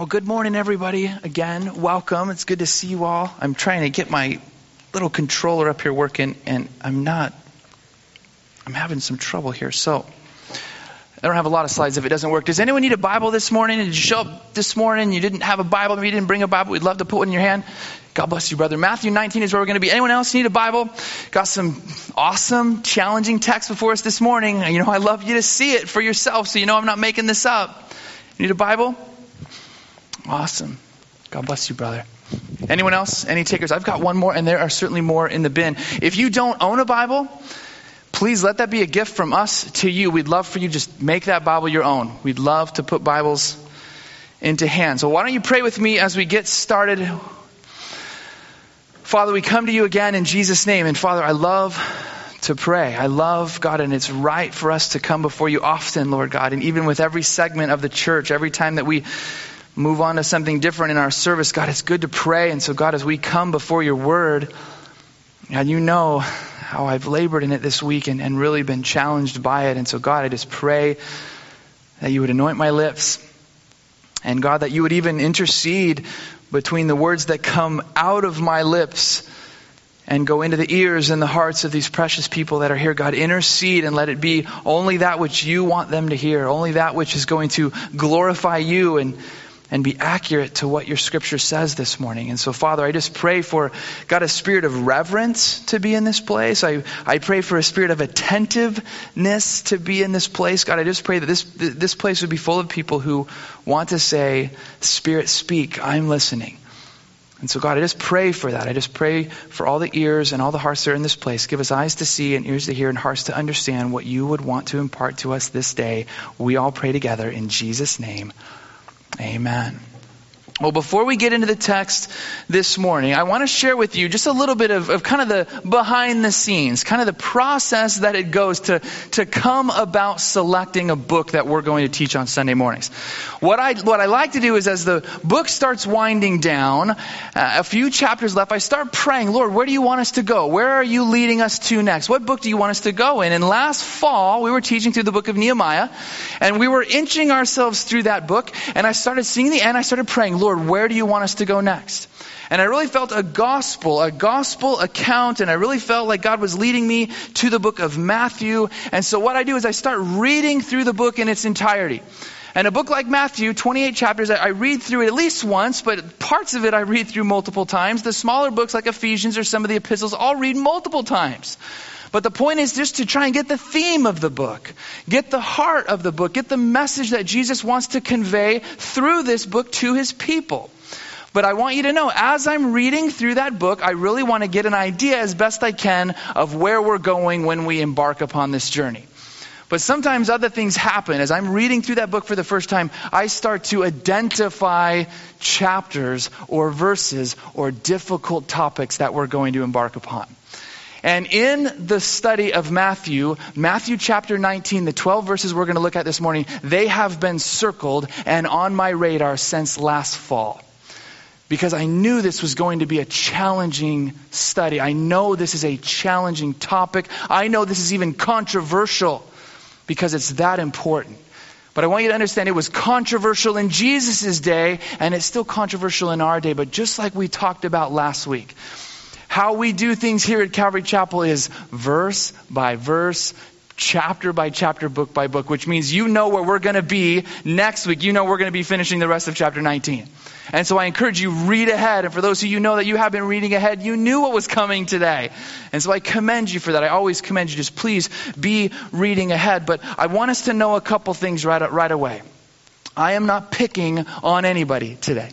Well, good morning, everybody. Again, welcome. It's good to see you all. I'm trying to get my little controller up here working, and I'm not. I'm having some trouble here. So, I don't have a lot of slides if it doesn't work. Does anyone need a Bible this morning? Did you show up this morning? You didn't have a Bible. Maybe you didn't bring a Bible. We'd love to put one in your hand. God bless you, brother. Matthew 19 is where we're going to be. Anyone else need a Bible? Got some awesome, challenging text before us this morning. You know, I love you to see it for yourself so you know I'm not making this up. You need a Bible? Awesome. God bless you, brother. Anyone else? Any takers? I've got one more, and there are certainly more in the bin. If you don't own a Bible, please let that be a gift from us to you. We'd love for you just make that Bible your own. We'd love to put Bibles into hands. So why don't you pray with me as we get started? Father, we come to you again in Jesus' name. And Father, I love to pray. I love God, and it's right for us to come before you often, Lord God. And even with every segment of the church, every time that we move on to something different in our service, God, it's good to pray. And so, God, as we come before your word, and you know how I've labored in it this week and, and really been challenged by it. And so, God, I just pray that you would anoint my lips. And God, that you would even intercede between the words that come out of my lips and go into the ears and the hearts of these precious people that are here. God, intercede and let it be only that which you want them to hear, only that which is going to glorify you and and be accurate to what your scripture says this morning. And so, Father, I just pray for, God, a spirit of reverence to be in this place. I, I pray for a spirit of attentiveness to be in this place. God, I just pray that this, this place would be full of people who want to say, Spirit, speak, I'm listening. And so, God, I just pray for that. I just pray for all the ears and all the hearts that are in this place. Give us eyes to see and ears to hear and hearts to understand what you would want to impart to us this day. We all pray together in Jesus' name. Amen. Well, before we get into the text this morning, I want to share with you just a little bit of, of, kind of the behind the scenes, kind of the process that it goes to, to come about selecting a book that we're going to teach on Sunday mornings. What I, what I like to do is as the book starts winding down, uh, a few chapters left, I start praying, Lord, where do you want us to go? Where are you leading us to next? What book do you want us to go in? And last fall, we were teaching through the book of Nehemiah, and we were inching ourselves through that book, and I started seeing the end, I started praying, Lord, Lord, where do you want us to go next? And I really felt a gospel, a gospel account, and I really felt like God was leading me to the book of Matthew. And so what I do is I start reading through the book in its entirety. And a book like Matthew, 28 chapters, I read through it at least once, but parts of it I read through multiple times. The smaller books like Ephesians or some of the epistles, I'll read multiple times. But the point is just to try and get the theme of the book, get the heart of the book, get the message that Jesus wants to convey through this book to his people. But I want you to know, as I'm reading through that book, I really want to get an idea as best I can of where we're going when we embark upon this journey. But sometimes other things happen. As I'm reading through that book for the first time, I start to identify chapters or verses or difficult topics that we're going to embark upon. And in the study of Matthew, Matthew chapter 19, the 12 verses we're going to look at this morning, they have been circled and on my radar since last fall. Because I knew this was going to be a challenging study. I know this is a challenging topic. I know this is even controversial because it's that important. But I want you to understand it was controversial in Jesus' day, and it's still controversial in our day. But just like we talked about last week, how we do things here at Calvary Chapel is verse by verse, chapter by chapter, book by book, which means you know where we're going to be next week. You know we're going to be finishing the rest of chapter 19. And so I encourage you, read ahead. And for those of you know that you have been reading ahead, you knew what was coming today. And so I commend you for that. I always commend you. Just please be reading ahead. But I want us to know a couple things right, right away. I am not picking on anybody today.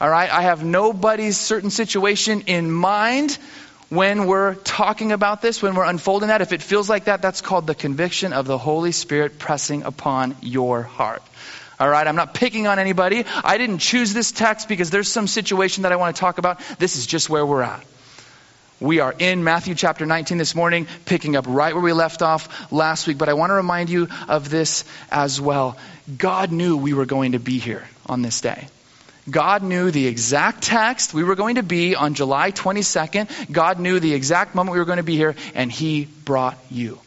All right? I have nobody's certain situation in mind when we're talking about this, when we're unfolding that. If it feels like that, that's called the conviction of the Holy Spirit pressing upon your heart. All right, I'm not picking on anybody. I didn't choose this text because there's some situation that I want to talk about. This is just where we're at. We are in Matthew chapter 19 this morning, picking up right where we left off last week. But I want to remind you of this as well. God knew we were going to be here on this day. God knew the exact text we were going to be on July 22nd. God knew the exact moment we were going to be here, and He brought you.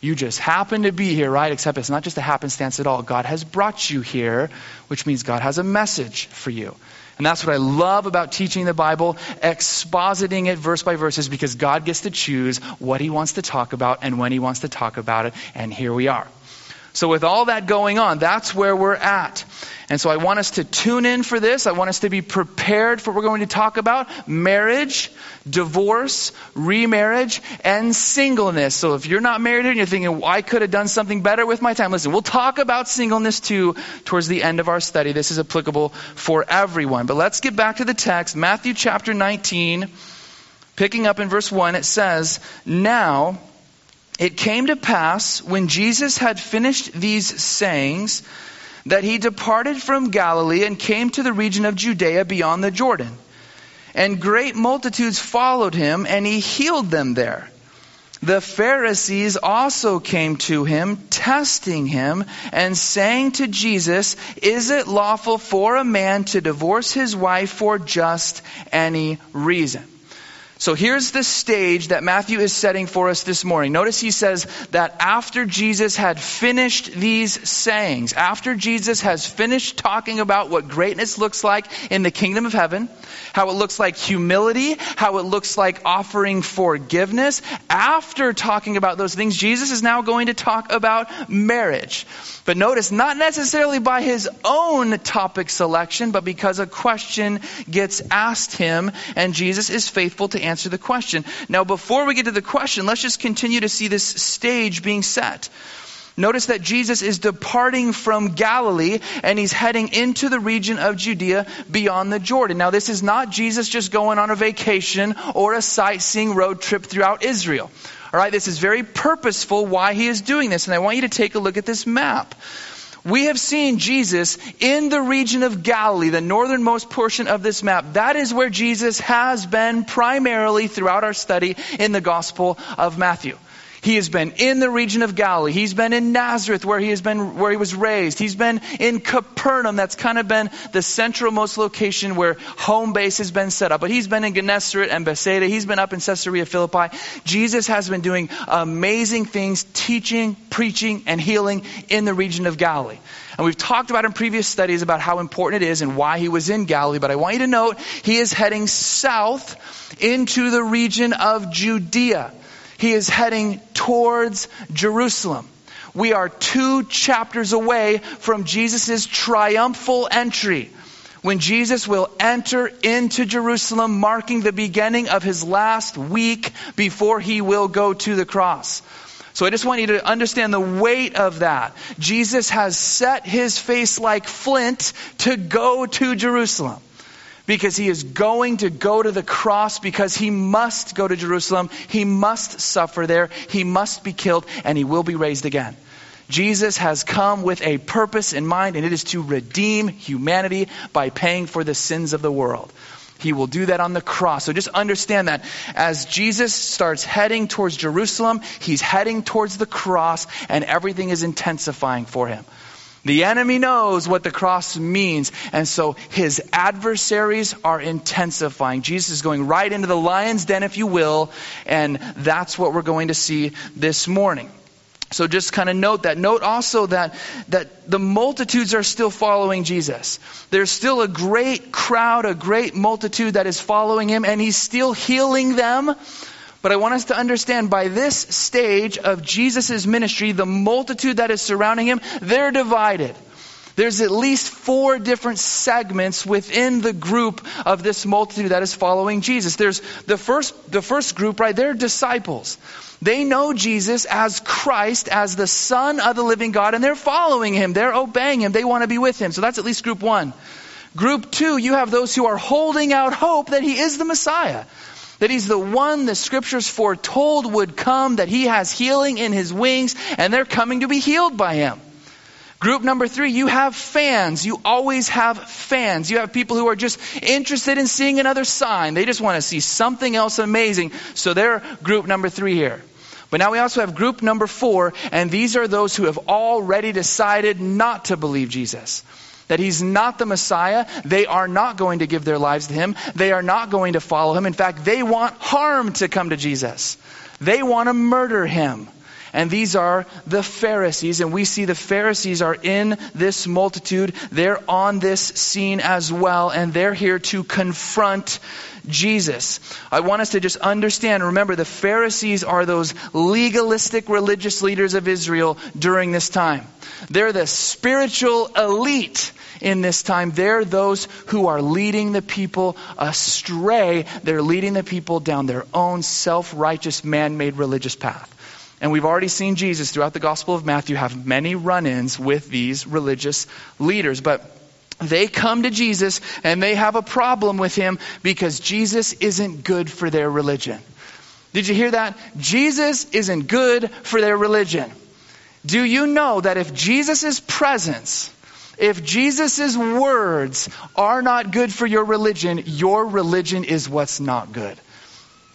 You just happen to be here, right? Except it's not just a happenstance at all. God has brought you here, which means God has a message for you. And that's what I love about teaching the Bible, expositing it verse by verse, is because God gets to choose what He wants to talk about and when He wants to talk about it. And here we are. So, with all that going on, that's where we're at. And so, I want us to tune in for this. I want us to be prepared for what we're going to talk about marriage, divorce, remarriage, and singleness. So, if you're not married and you're thinking, well, I could have done something better with my time, listen, we'll talk about singleness too towards the end of our study. This is applicable for everyone. But let's get back to the text Matthew chapter 19, picking up in verse 1, it says, Now, it came to pass when Jesus had finished these sayings that he departed from Galilee and came to the region of Judea beyond the Jordan. And great multitudes followed him, and he healed them there. The Pharisees also came to him, testing him, and saying to Jesus, Is it lawful for a man to divorce his wife for just any reason? So here's the stage that Matthew is setting for us this morning. Notice he says that after Jesus had finished these sayings, after Jesus has finished talking about what greatness looks like in the kingdom of heaven, how it looks like humility, how it looks like offering forgiveness, after talking about those things, Jesus is now going to talk about marriage. But notice, not necessarily by his own topic selection, but because a question gets asked him, and Jesus is faithful to answer the question. Now, before we get to the question, let's just continue to see this stage being set. Notice that Jesus is departing from Galilee and he's heading into the region of Judea beyond the Jordan. Now, this is not Jesus just going on a vacation or a sightseeing road trip throughout Israel. All right, this is very purposeful why he is doing this. And I want you to take a look at this map. We have seen Jesus in the region of Galilee, the northernmost portion of this map. That is where Jesus has been primarily throughout our study in the Gospel of Matthew. He has been in the region of Galilee. He's been in Nazareth where he has been, where he was raised. He's been in Capernaum. That's kind of been the centralmost location where home base has been set up. But he's been in Gennesaret and Bethsaida. He's been up in Caesarea Philippi. Jesus has been doing amazing things, teaching, preaching, and healing in the region of Galilee. And we've talked about in previous studies about how important it is and why he was in Galilee. But I want you to note he is heading south into the region of Judea. He is heading towards Jerusalem. We are two chapters away from Jesus' triumphal entry when Jesus will enter into Jerusalem, marking the beginning of his last week before he will go to the cross. So I just want you to understand the weight of that. Jesus has set his face like flint to go to Jerusalem because he is going to go to the cross because he must go to Jerusalem. He must suffer there. He must be killed and he will be raised again. Jesus has come with a purpose in mind and it is to redeem humanity by paying for the sins of the world. He will do that on the cross. So just understand that as Jesus starts heading towards Jerusalem, he's heading towards the cross and everything is intensifying for him. The enemy knows what the cross means, and so his adversaries are intensifying. Jesus is going right into the lion's den, if you will, and that's what we're going to see this morning. So just kind of note that. Note also that, that the multitudes are still following Jesus. There's still a great crowd, a great multitude that is following him, and he's still healing them but I want us to understand by this stage of Jesus' ministry, the multitude that is surrounding him, they're divided. There's at least four different segments within the group of this multitude that is following Jesus. There's the first, the first group, right? They're disciples. They know Jesus as Christ, as the Son of the living God, and they're following him. They're obeying him. They want to be with him. So that's at least group one. Group two, you have those who are holding out hope that he is the Messiah. That he's the one the scriptures foretold would come, that he has healing in his wings, and they're coming to be healed by him. Group number three, you have fans. You always have fans. You have people who are just interested in seeing another sign. They just want to see something else amazing. So they're group number three here. But now we also have group number four, and these are those who have already decided not to believe Jesus that he's not the Messiah. They are not going to give their lives to him. They are not going to follow him. In fact, they want harm to come to Jesus. They want to murder him. And these are the Pharisees. And we see the Pharisees are in this multitude. They're on this scene as well. And they're here to confront Jesus. I want us to just understand, remember, the Pharisees are those legalistic religious leaders of Israel during this time. They're the spiritual elite in this time. They're those who are leading the people astray. They're leading the people down their own self righteous, man made religious path. And we've already seen Jesus throughout the Gospel of Matthew have many run ins with these religious leaders. But they come to Jesus and they have a problem with him because Jesus isn't good for their religion. Did you hear that? Jesus isn't good for their religion. Do you know that if Jesus' presence, if Jesus' words are not good for your religion, your religion is what's not good?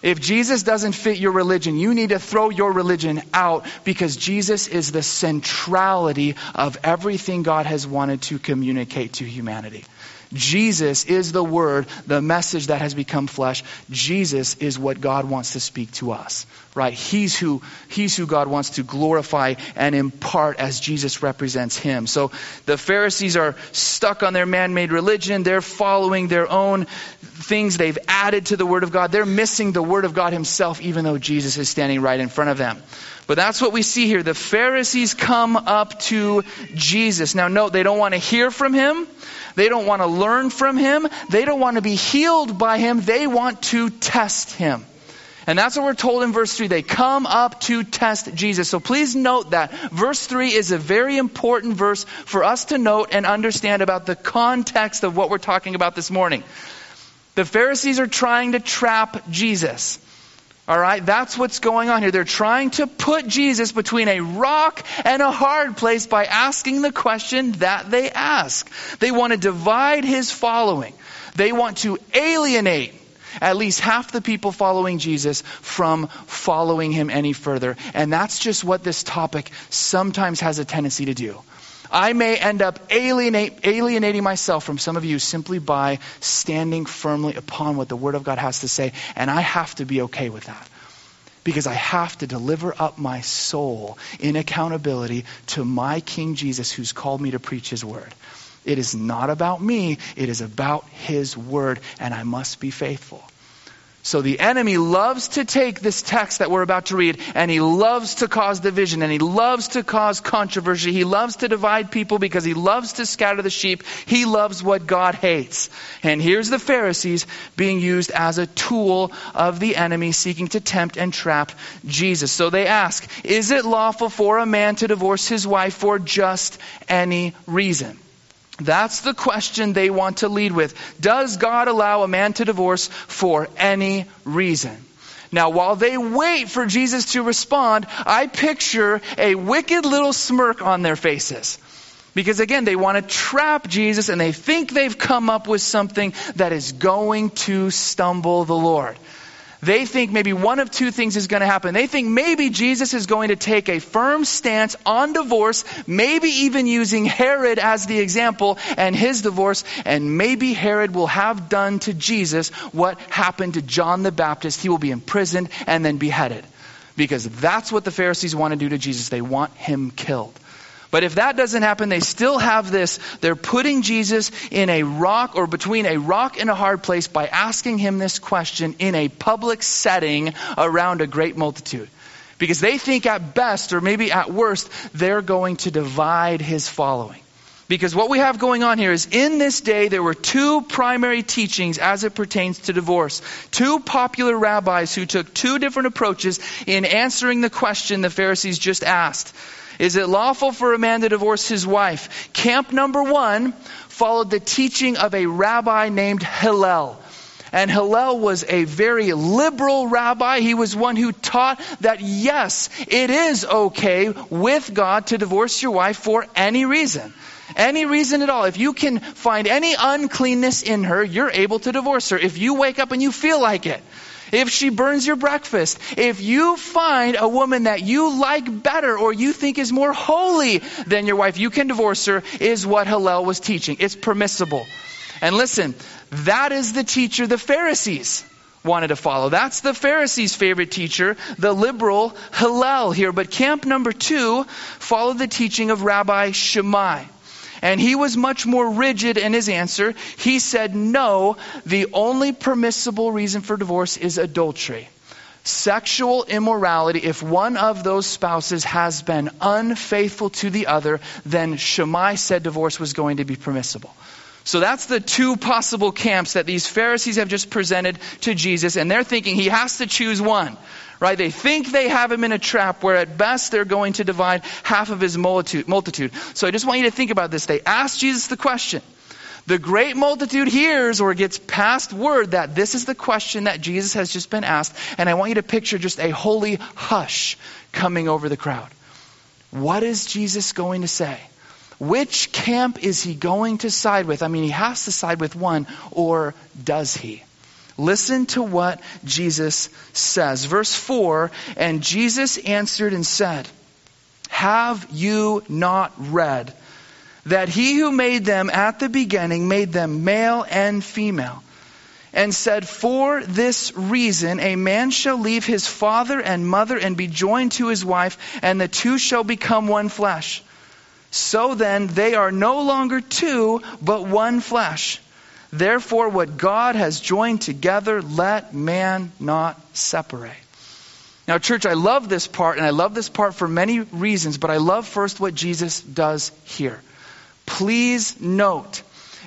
If Jesus doesn't fit your religion, you need to throw your religion out because Jesus is the centrality of everything God has wanted to communicate to humanity. Jesus is the Word, the message that has become flesh. Jesus is what God wants to speak to us, right? He's who, he's who God wants to glorify and impart as Jesus represents Him. So the Pharisees are stuck on their man-made religion. They're following their own things they've added to the Word of God. They're missing the Word of God Himself, even though Jesus is standing right in front of them. But that's what we see here. The Pharisees come up to Jesus. Now, note, they don't want to hear from him. They don't want to learn from him. They don't want to be healed by him. They want to test him. And that's what we're told in verse 3. They come up to test Jesus. So please note that. Verse 3 is a very important verse for us to note and understand about the context of what we're talking about this morning. The Pharisees are trying to trap Jesus. All right, that's what's going on here. They're trying to put Jesus between a rock and a hard place by asking the question that they ask. They want to divide his following. They want to alienate at least half the people following Jesus from following him any further. And that's just what this topic sometimes has a tendency to do. I may end up alienate, alienating myself from some of you simply by standing firmly upon what the Word of God has to say, and I have to be okay with that. Because I have to deliver up my soul in accountability to my King Jesus who's called me to preach His Word. It is not about me, it is about His Word, and I must be faithful. So the enemy loves to take this text that we're about to read and he loves to cause division and he loves to cause controversy. He loves to divide people because he loves to scatter the sheep. He loves what God hates. And here's the Pharisees being used as a tool of the enemy seeking to tempt and trap Jesus. So they ask, is it lawful for a man to divorce his wife for just any reason? That's the question they want to lead with. Does God allow a man to divorce for any reason? Now, while they wait for Jesus to respond, I picture a wicked little smirk on their faces. Because again, they want to trap Jesus and they think they've come up with something that is going to stumble the Lord they think maybe one of two things is going to happen. They think maybe Jesus is going to take a firm stance on divorce, maybe even using Herod as the example and his divorce, and maybe Herod will have done to Jesus what happened to John the Baptist. He will be imprisoned and then beheaded. Because that's what the Pharisees want to do to Jesus. They want him killed. But if that doesn't happen, they still have this. They're putting Jesus in a rock or between a rock and a hard place by asking him this question in a public setting around a great multitude. Because they think at best, or maybe at worst, they're going to divide his following. Because what we have going on here is in this day there were two primary teachings as it pertains to divorce. Two popular rabbis who took two different approaches in answering the question the Pharisees just asked. Is it lawful for a man to divorce his wife? Camp number one followed the teaching of a rabbi named Hillel. And Hillel was a very liberal rabbi. He was one who taught that yes, it is okay with God to divorce your wife for any reason. Any reason at all. If you can find any uncleanness in her, you're able to divorce her. If you wake up and you feel like it if she burns your breakfast, if you find a woman that you like better or you think is more holy than your wife, you can divorce her, is what Hillel was teaching. It's permissible. And listen, that is the teacher the Pharisees wanted to follow. That's the Pharisees' favorite teacher, the liberal Hillel here. But camp number two followed the teaching of Rabbi Shammai. And he was much more rigid in his answer. He said, no, the only permissible reason for divorce is adultery. Sexual immorality, if one of those spouses has been unfaithful to the other, then Shammai said divorce was going to be permissible. So that's the two possible camps that these Pharisees have just presented to Jesus, and they're thinking he has to choose one. Right? They think they have him in a trap where at best they're going to divide half of his multitude. So I just want you to think about this. They ask Jesus the question. The great multitude hears or gets passed word that this is the question that Jesus has just been asked, and I want you to picture just a holy hush coming over the crowd. What is Jesus going to say? Which camp is he going to side with? I mean, he has to side with one, or does he? Listen to what Jesus says. Verse 4 And Jesus answered and said, Have you not read that he who made them at the beginning made them male and female? and said, For this reason, a man shall leave his father and mother and be joined to his wife, and the two shall become one flesh. So then, they are no longer two, but one flesh. Therefore, what God has joined together, let man not separate. Now, church, I love this part, and I love this part for many reasons, but I love first what Jesus does here. Please note,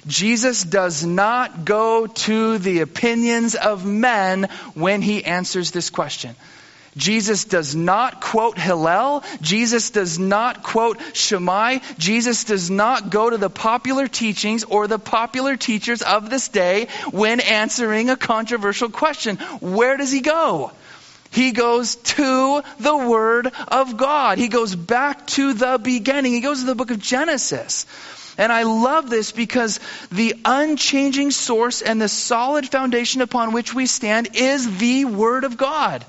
Jesus does not go to the opinions of men when he answers this question. Jesus does not quote Hillel. Jesus does not quote Shammai. Jesus does not go to the popular teachings or the popular teachers of this day when answering a controversial question. Where does he go? He goes to the Word of God. He goes back to the beginning. He goes to the book of Genesis. And I love this because the unchanging source and the solid foundation upon which we stand is the Word of God.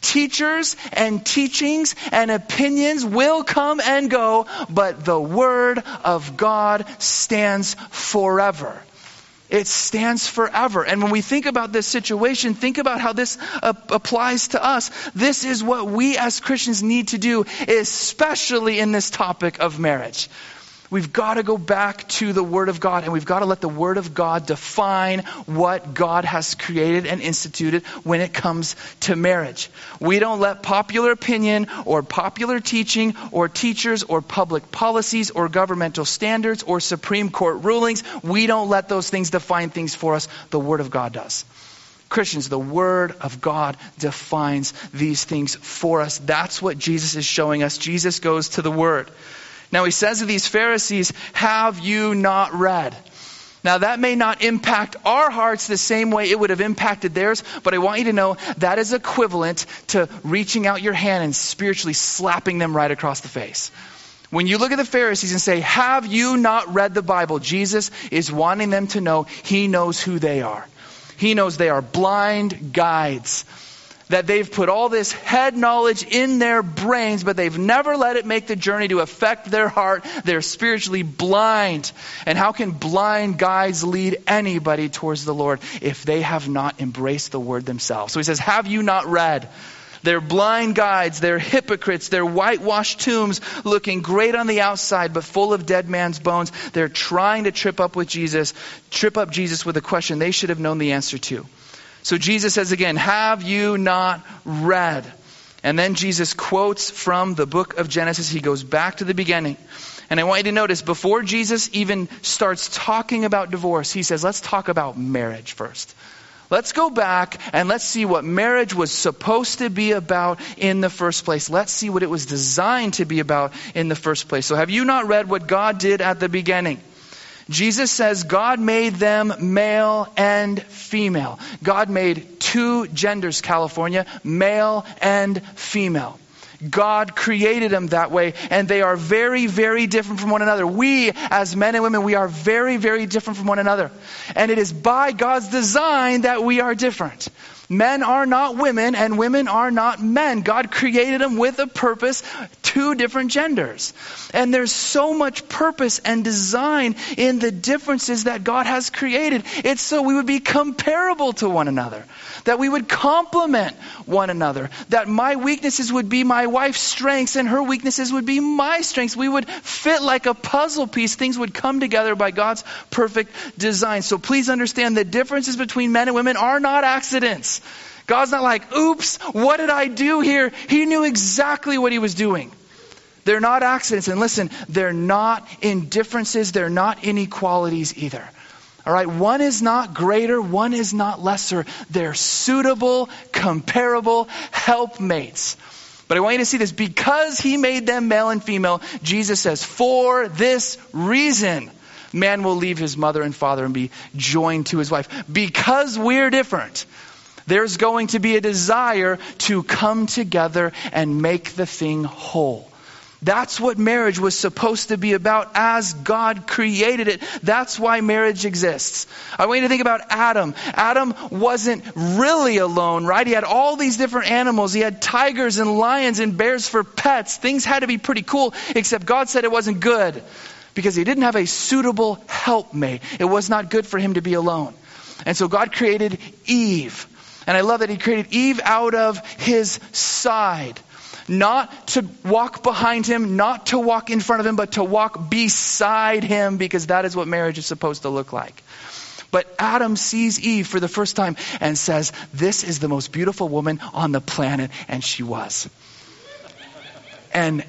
Teachers and teachings and opinions will come and go, but the Word of God stands forever. It stands forever. And when we think about this situation, think about how this uh, applies to us. This is what we as Christians need to do, especially in this topic of marriage. We've got to go back to the Word of God and we've got to let the Word of God define what God has created and instituted when it comes to marriage. We don't let popular opinion or popular teaching or teachers or public policies or governmental standards or Supreme Court rulings, we don't let those things define things for us. The Word of God does. Christians, the Word of God defines these things for us. That's what Jesus is showing us. Jesus goes to the Word. Now he says to these Pharisees, Have you not read? Now, that may not impact our hearts the same way it would have impacted theirs, but I want you to know that is equivalent to reaching out your hand and spiritually slapping them right across the face. When you look at the Pharisees and say, Have you not read the Bible? Jesus is wanting them to know he knows who they are. He knows they are blind guides that they've put all this head knowledge in their brains, but they've never let it make the journey to affect their heart. They're spiritually blind. And how can blind guides lead anybody towards the Lord if they have not embraced the word themselves? So he says, Have you not read? They're blind guides, they're hypocrites, they're whitewashed tombs looking great on the outside but full of dead man's bones. They're trying to trip up with Jesus, trip up Jesus with a question they should have known the answer to. So Jesus says again, Have you not read? And then Jesus quotes from the book of Genesis. He goes back to the beginning. And I want you to notice, before Jesus even starts talking about divorce, he says, Let's talk about marriage first. Let's go back and let's see what marriage was supposed to be about in the first place. Let's see what it was designed to be about in the first place. So, have you not read what God did at the beginning? Jesus says God made them male and female. God made two genders, California, male and female. God created them that way, and they are very, very different from one another. We, as men and women, we are very, very different from one another. And it is by God's design that we are different. Men are not women and women are not men. God created them with a purpose, two different genders. And there's so much purpose and design in the differences that God has created. It's so we would be comparable to one another, that we would complement one another, that my weaknesses would be my wife's strengths and her weaknesses would be my strengths. We would fit like a puzzle piece. Things would come together by God's perfect design. So please understand the differences between men and women are not accidents. God's not like, oops, what did I do here? He knew exactly what he was doing. They're not accidents. And listen, they're not indifferences, they're not inequalities either. All right, one is not greater, one is not lesser. They're suitable, comparable helpmates. But I want you to see this. Because he made them male and female, Jesus says, for this reason, man will leave his mother and father and be joined to his wife. Because we're different there's going to be a desire to come together and make the thing whole. That's what marriage was supposed to be about as God created it. That's why marriage exists. I want you to think about Adam. Adam wasn't really alone, right? He had all these different animals. He had tigers and lions and bears for pets. Things had to be pretty cool, except God said it wasn't good because he didn't have a suitable helpmate. It was not good for him to be alone. And so God created Eve. And I love that he created Eve out of his side. Not to walk behind him, not to walk in front of him, but to walk beside him because that is what marriage is supposed to look like. But Adam sees Eve for the first time and says, This is the most beautiful woman on the planet. And she was. And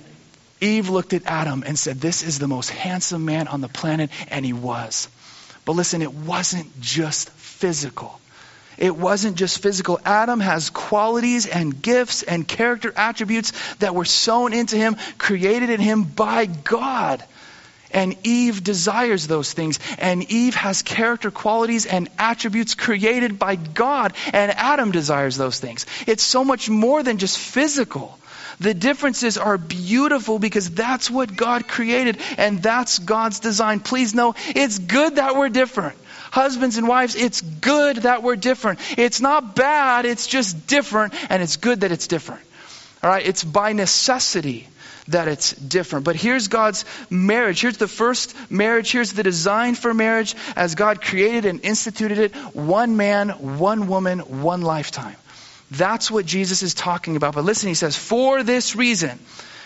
Eve looked at Adam and said, This is the most handsome man on the planet. And he was. But listen, it wasn't just physical. It wasn't just physical. Adam has qualities and gifts and character attributes that were sown into him, created in him by God. And Eve desires those things. And Eve has character qualities and attributes created by God. And Adam desires those things. It's so much more than just physical. The differences are beautiful because that's what God created and that's God's design. Please know it's good that we're different. Husbands and wives, it's good that we're different. It's not bad, it's just different, and it's good that it's different. All right, it's by necessity that it's different. But here's God's marriage. Here's the first marriage. Here's the design for marriage as God created and instituted it one man, one woman, one lifetime. That's what Jesus is talking about. But listen, he says, for this reason,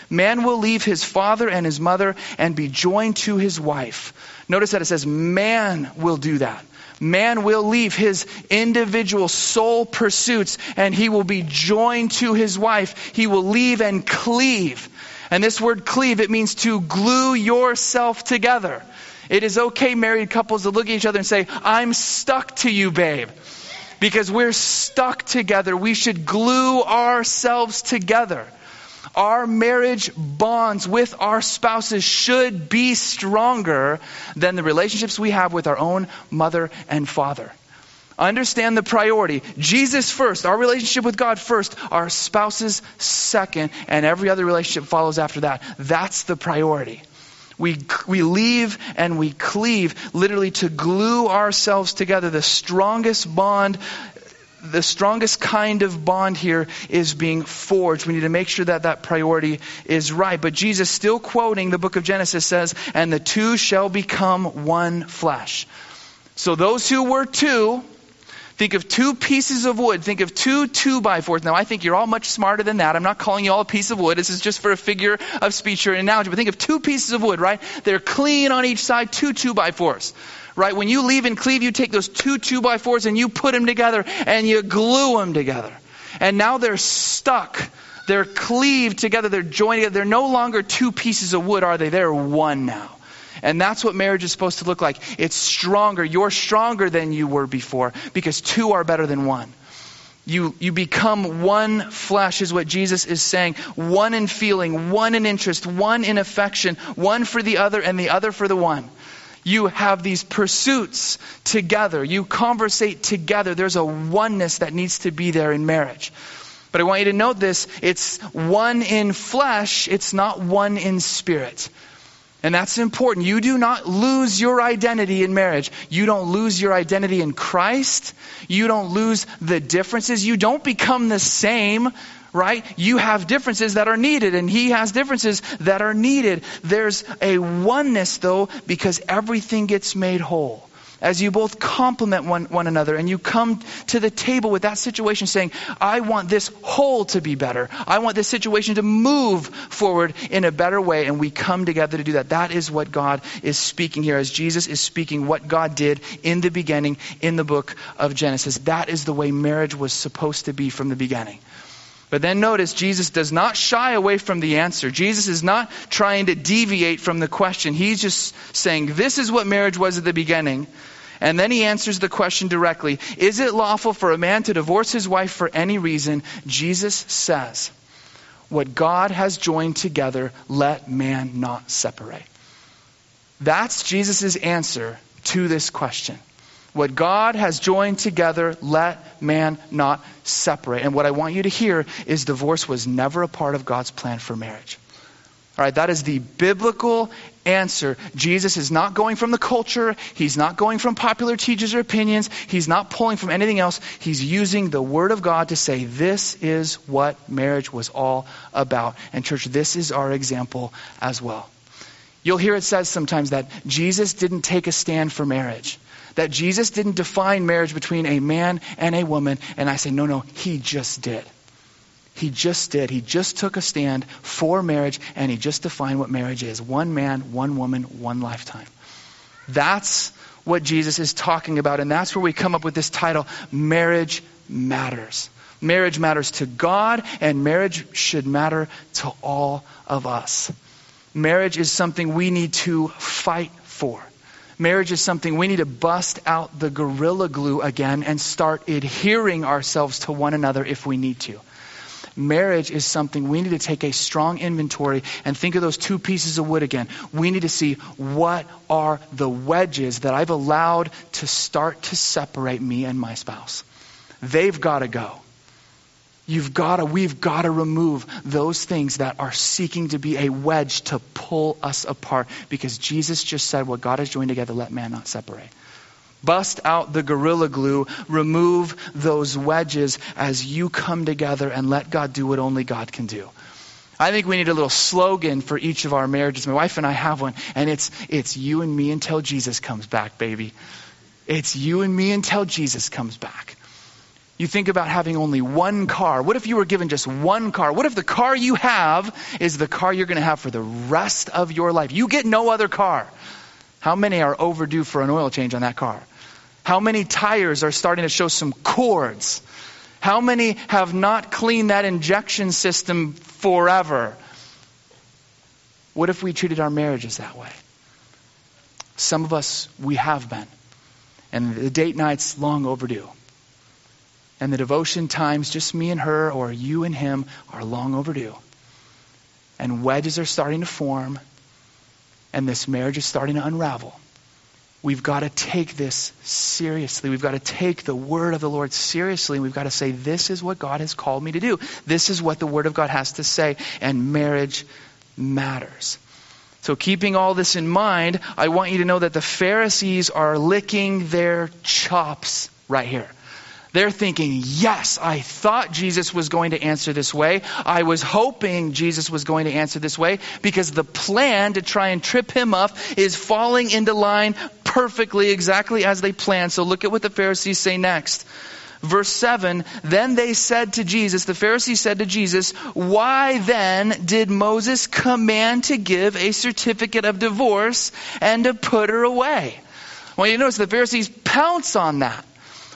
man will leave his father and his mother and be joined to his wife Notice that it says man will do that. Man will leave his individual sole pursuits and he will be joined to his wife. He will leave and cleave. And this word cleave, it means to glue yourself together. It is okay, married couples, to look at each other and say, I'm stuck to you, babe. Because we're stuck together. We should glue ourselves together. Our marriage bonds with our spouses should be stronger than the relationships we have with our own mother and father. Understand the priority. Jesus first, our relationship with God first, our spouses second, and every other relationship follows after that. That's the priority. We, we leave and we cleave, literally to glue ourselves together. The strongest bond the strongest kind of bond here is being forged. We need to make sure that that priority is right. But Jesus, still quoting the book of Genesis, says, And the two shall become one flesh. So those who were two, think of two pieces of wood. Think of two two by fours. Now, I think you're all much smarter than that. I'm not calling you all a piece of wood. This is just for a figure of speech or an analogy. But think of two pieces of wood, right? They're clean on each side, two two by fours right? When you leave and cleave, you take those two two by fours and you put them together and you glue them together. And now they're stuck. They're cleaved together. They're joined together. They're no longer two pieces of wood, are they? They're one now. And that's what marriage is supposed to look like. It's stronger. You're stronger than you were before because two are better than one. You, you become one flesh, is what Jesus is saying. One in feeling, one in interest, one in affection, one for the other, and the other for the one. You have these pursuits together. You conversate together. There's a oneness that needs to be there in marriage. But I want you to note this it's one in flesh, it's not one in spirit. And that's important. You do not lose your identity in marriage. You don't lose your identity in Christ. You don't lose the differences. You don't become the same, right? You have differences that are needed, and he has differences that are needed. There's a oneness, though, because everything gets made whole as you both complement one, one another and you come to the table with that situation saying, I want this whole to be better. I want this situation to move forward in a better way. And we come together to do that. That is what God is speaking here as Jesus is speaking what God did in the beginning in the book of Genesis. That is the way marriage was supposed to be from the beginning. But then notice, Jesus does not shy away from the answer. Jesus is not trying to deviate from the question. He's just saying, This is what marriage was at the beginning. And then he answers the question directly Is it lawful for a man to divorce his wife for any reason? Jesus says, What God has joined together, let man not separate. That's Jesus' answer to this question. What God has joined together, let man not separate. And what I want you to hear is divorce was never a part of God's plan for marriage. All right, that is the biblical answer. Jesus is not going from the culture. He's not going from popular teachers or opinions. He's not pulling from anything else. He's using the Word of God to say, this is what marriage was all about. And, church, this is our example as well. You'll hear it says sometimes that Jesus didn't take a stand for marriage. That Jesus didn't define marriage between a man and a woman. And I say, no, no, he just did. He just did. He just took a stand for marriage and he just defined what marriage is one man, one woman, one lifetime. That's what Jesus is talking about. And that's where we come up with this title Marriage Matters. Marriage matters to God, and marriage should matter to all of us. Marriage is something we need to fight for. Marriage is something we need to bust out the gorilla glue again and start adhering ourselves to one another if we need to marriage is something we need to take a strong inventory and think of those two pieces of wood again. We need to see what are the wedges that I've allowed to start to separate me and my spouse. They've got to go. You've got to, we've got to remove those things that are seeking to be a wedge to pull us apart because Jesus just said, What God has joined together, let man not separate. Bust out the gorilla glue, remove those wedges as you come together and let God do what only God can do. I think we need a little slogan for each of our marriages. My wife and I have one, and it's it's you and me until Jesus comes back, baby. It's you and me until Jesus comes back. You think about having only one car. What if you were given just one car? What if the car you have is the car you're going to have for the rest of your life? You get no other car. How many are overdue for an oil change on that car? How many tires are starting to show some cords? How many have not cleaned that injection system forever? What if we treated our marriages that way? Some of us, we have been. And the date night's long overdue. And the devotion times, just me and her or you and him, are long overdue. And wedges are starting to form. And this marriage is starting to unravel. We've got to take this seriously. We've got to take the word of the Lord seriously. We've got to say, this is what God has called me to do. This is what the word of God has to say. And marriage matters. So, keeping all this in mind, I want you to know that the Pharisees are licking their chops right here. They're thinking, yes, I thought Jesus was going to answer this way. I was hoping Jesus was going to answer this way because the plan to try and trip him up is falling into line perfectly, exactly as they planned. So look at what the Pharisees say next. Verse 7 Then they said to Jesus, the Pharisees said to Jesus, Why then did Moses command to give a certificate of divorce and to put her away? Well, you notice the Pharisees pounce on that.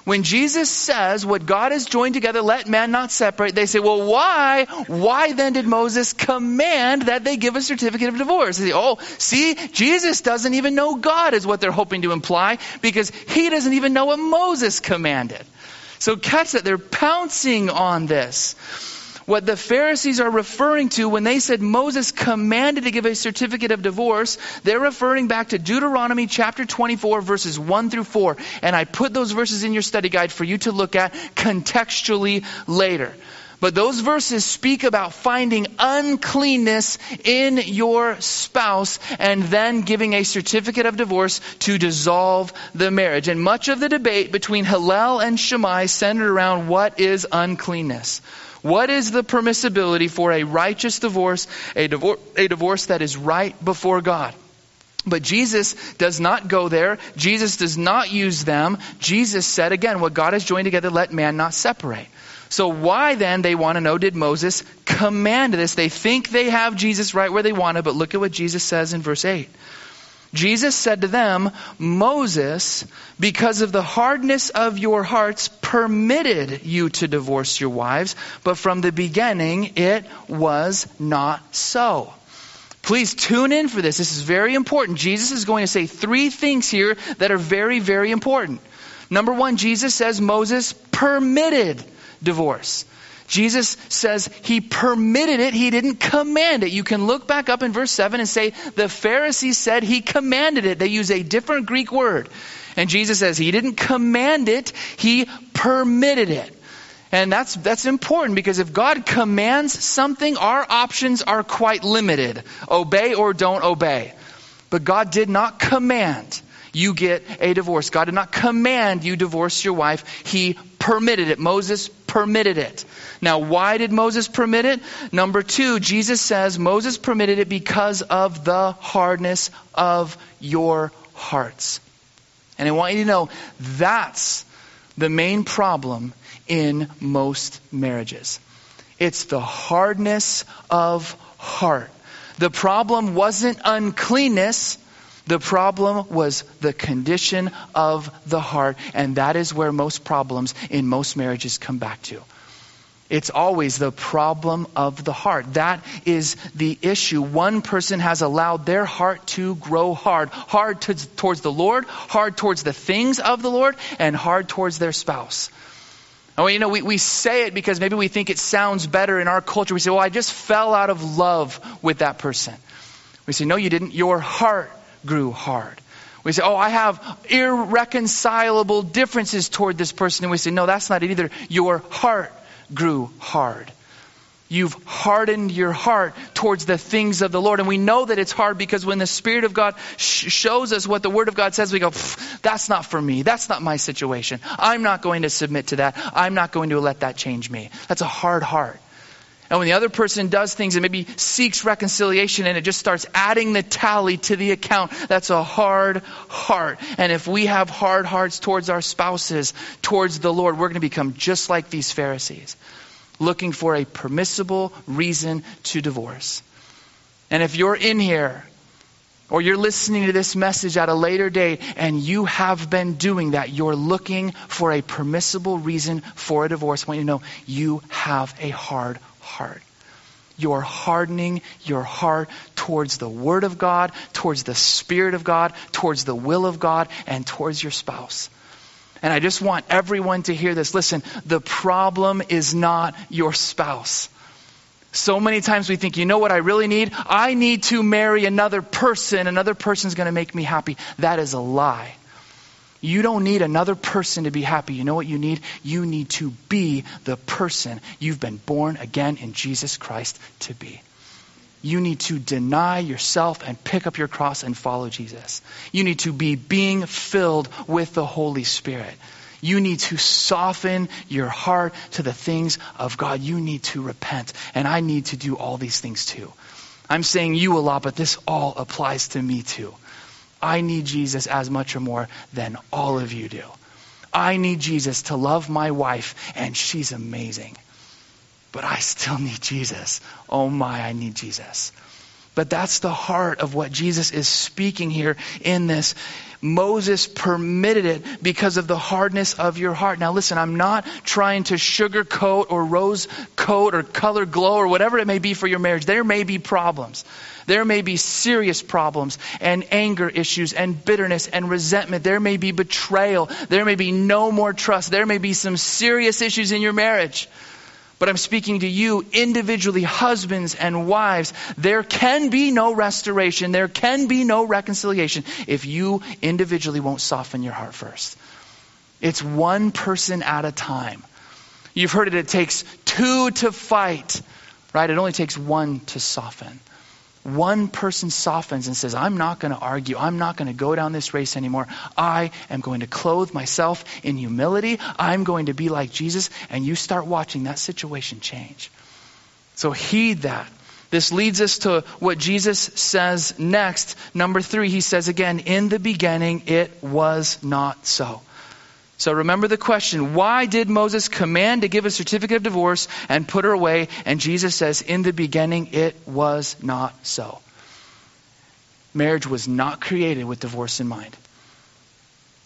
When Jesus says what God has joined together, let man not separate, they say, well, why? Why then did Moses command that they give a certificate of divorce? They say, oh, see, Jesus doesn't even know God is what they're hoping to imply because he doesn't even know what Moses commanded. So catch that. They're pouncing on this. What the Pharisees are referring to when they said Moses commanded to give a certificate of divorce, they're referring back to Deuteronomy chapter 24, verses 1 through 4. And I put those verses in your study guide for you to look at contextually later. But those verses speak about finding uncleanness in your spouse and then giving a certificate of divorce to dissolve the marriage. And much of the debate between Hillel and Shammai centered around what is uncleanness. What is the permissibility for a righteous divorce, a, divor- a divorce that is right before God? But Jesus does not go there. Jesus does not use them. Jesus said again, what God has joined together, let man not separate. So why then, they want to know, did Moses command this? They think they have Jesus right where they want it, but look at what Jesus says in verse 8. Jesus said to them, Moses, because of the hardness of your hearts, permitted you to divorce your wives, but from the beginning it was not so. Please tune in for this. This is very important. Jesus is going to say three things here that are very, very important. Number one, Jesus says Moses permitted divorce. Jesus says he permitted it, he didn't command it. You can look back up in verse 7 and say, the Pharisees said he commanded it. They use a different Greek word. And Jesus says he didn't command it, he permitted it. And that's, that's important because if God commands something, our options are quite limited. Obey or don't obey. But God did not command you get a divorce. God did not command you divorce your wife. He permitted it. Moses permitted it. Now, why did Moses permit it? Number two, Jesus says Moses permitted it because of the hardness of your hearts. And I want you to know that's the main problem in most marriages. It's the hardness of heart. The problem wasn't uncleanness. The problem was the condition of the heart, and that is where most problems in most marriages come back to. It's always the problem of the heart. That is the issue. One person has allowed their heart to grow hard. Hard to, towards the Lord, hard towards the things of the Lord, and hard towards their spouse. Oh, you know, we, we say it because maybe we think it sounds better in our culture. We say, well, I just fell out of love with that person. We say, no, you didn't. Your heart grew hard. We say, oh, I have irreconcilable differences toward this person. And we say, no, that's not it either. Your heart grew hard. You've hardened your heart towards the things of the Lord. And we know that it's hard because when the Spirit of God sh- shows us what the Word of God says, we go, that's not for me. That's not my situation. I'm not going to submit to that. I'm not going to let that change me. That's a hard heart. And when the other person does things and maybe seeks reconciliation and it just starts adding the tally to the account, that's a hard heart. And if we have hard hearts towards our spouses, towards the Lord, we're going to become just like these Pharisees, looking for a permissible reason to divorce. And if you're in here or you're listening to this message at a later date and you have been doing that, you're looking for a permissible reason for a divorce, I want you to know you have a hard heart. You're hardening your heart towards the Word of God, towards the Spirit of God, towards the will of God, and towards your spouse. And I just want everyone to hear this. Listen, the problem is not your spouse. So many times we think, you know what I really need? I need to marry another person. Another person's going to make me happy. That is a lie. You don't need another person to be happy. You know what you need? You need to be the person you've been born again in Jesus Christ to be. You need to deny yourself and pick up your cross and follow Jesus. You need to be being filled with the Holy Spirit. You need to soften your heart to the things of God. You need to repent. And I need to do all these things too. I'm saying you a lot, but this all applies to me too. I need Jesus as much or more than all of you do. I need Jesus to love my wife, and she's amazing. But I still need Jesus. Oh my, I need Jesus. But that's the heart of what Jesus is speaking here in this. Moses permitted it because of the hardness of your heart. Now listen, I'm not trying to sugarcoat or rose coat or color glow or whatever it may be for your marriage. There may be problems. There may be serious problems and anger issues and bitterness and resentment. There may be betrayal. There may be no more trust. There may be some serious issues in your marriage. But I'm speaking to you individually, husbands and wives. There can be no restoration. There can be no reconciliation if you individually won't soften your heart first. It's one person at a time. You've heard it, it takes two to fight, right? It only takes one to soften. One person softens and says, I'm not going to argue. I'm not going to go down this race anymore. I am going to clothe myself in humility. I'm going to be like Jesus. And you start watching that situation change. So heed that. This leads us to what Jesus says next. Number three, he says again, in the beginning it was not so. So remember the question why did Moses command to give a certificate of divorce and put her away? And Jesus says, in the beginning it was not so. Marriage was not created with divorce in mind.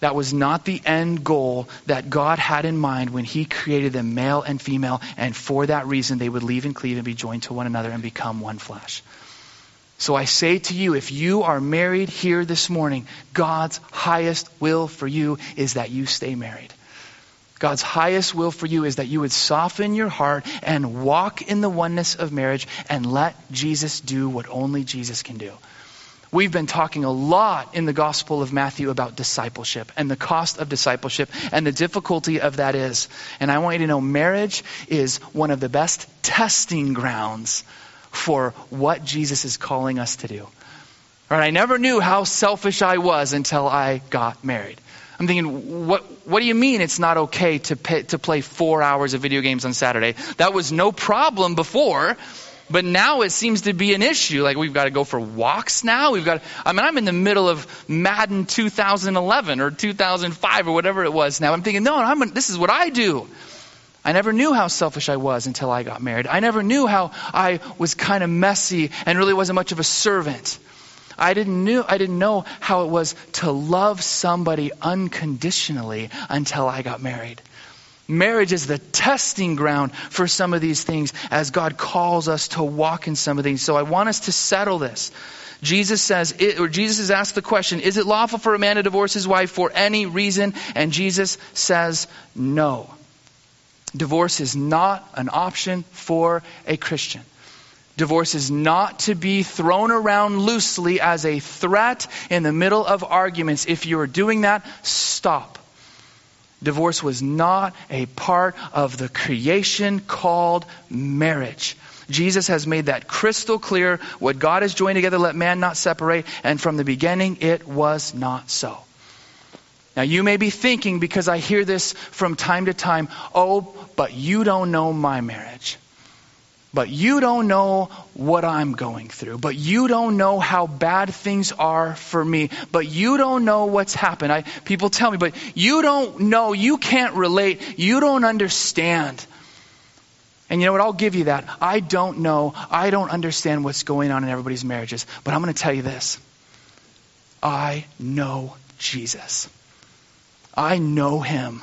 That was not the end goal that God had in mind when He created them male and female, and for that reason they would leave and cleave and be joined to one another and become one flesh. So I say to you, if you are married here this morning, God's highest will for you is that you stay married. God's highest will for you is that you would soften your heart and walk in the oneness of marriage and let Jesus do what only Jesus can do. We've been talking a lot in the Gospel of Matthew about discipleship and the cost of discipleship and the difficulty of that is. And I want you to know marriage is one of the best testing grounds for what Jesus is calling us to do. Right? I never knew how selfish I was until I got married. I'm thinking, what, what do you mean it's not okay to, pay, to play four hours of video games on Saturday? That was no problem before. But now it seems to be an issue. Like we've got to go for walks now. We've got. I mean, I'm in the middle of Madden 2011 or 2005 or whatever it was. Now I'm thinking, no, I'm. This is what I do. I never knew how selfish I was until I got married. I never knew how I was kind of messy and really wasn't much of a servant. I didn't knew I didn't know how it was to love somebody unconditionally until I got married. Marriage is the testing ground for some of these things as God calls us to walk in some of these. So I want us to settle this. Jesus says, or Jesus has asked the question, is it lawful for a man to divorce his wife for any reason? And Jesus says, no. Divorce is not an option for a Christian. Divorce is not to be thrown around loosely as a threat in the middle of arguments. If you are doing that, stop. Divorce was not a part of the creation called marriage. Jesus has made that crystal clear. What God has joined together, let man not separate. And from the beginning, it was not so. Now, you may be thinking, because I hear this from time to time, oh, but you don't know my marriage. But you don't know what I'm going through. But you don't know how bad things are for me. But you don't know what's happened. I, people tell me, but you don't know. You can't relate. You don't understand. And you know what? I'll give you that. I don't know. I don't understand what's going on in everybody's marriages. But I'm going to tell you this I know Jesus. I know him.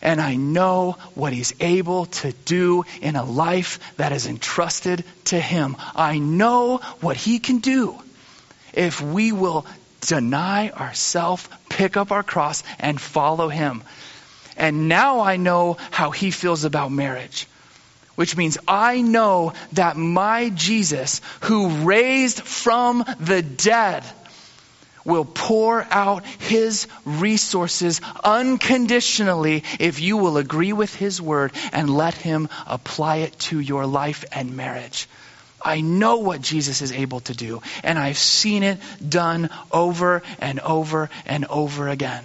And I know what he's able to do in a life that is entrusted to him. I know what he can do if we will deny ourselves, pick up our cross, and follow him. And now I know how he feels about marriage. Which means I know that my Jesus, who raised from the dead, will pour out his resources unconditionally if you will agree with his word and let him apply it to your life and marriage. I know what Jesus is able to do, and I've seen it done over and over and over again.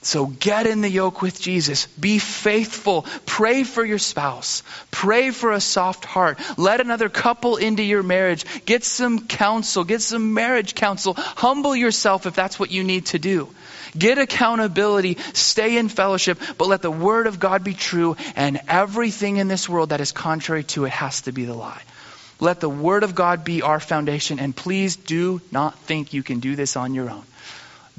So get in the yoke with Jesus. Be faithful. Pray for your spouse. Pray for a soft heart. Let another couple into your marriage. Get some counsel. Get some marriage counsel. Humble yourself if that's what you need to do. Get accountability. Stay in fellowship. But let the word of God be true and everything in this world that is contrary to it has to be the lie. Let the word of God be our foundation. And please do not think you can do this on your own.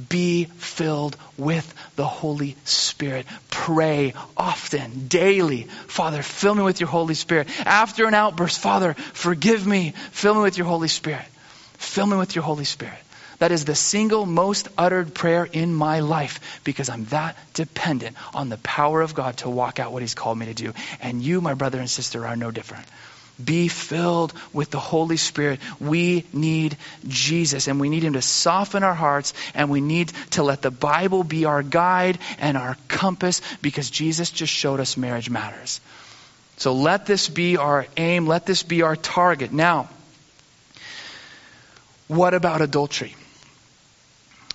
Be filled with the Holy Spirit. Pray often, daily. Father, fill me with your Holy Spirit. After an outburst, Father, forgive me. Fill me with your Holy Spirit. Fill me with your Holy Spirit. That is the single most uttered prayer in my life because I'm that dependent on the power of God to walk out what He's called me to do. And you, my brother and sister, are no different. Be filled with the Holy Spirit. We need Jesus and we need Him to soften our hearts and we need to let the Bible be our guide and our compass because Jesus just showed us marriage matters. So let this be our aim. Let this be our target. Now, what about adultery?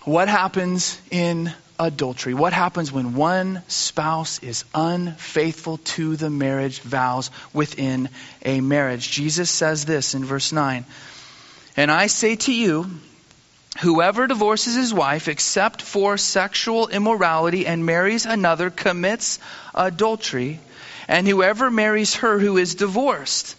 What happens in adultery? What happens when one spouse is unfaithful to the marriage vows within a marriage? Jesus says this in verse 9. And I say to you, whoever divorces his wife except for sexual immorality and marries another commits adultery, and whoever marries her who is divorced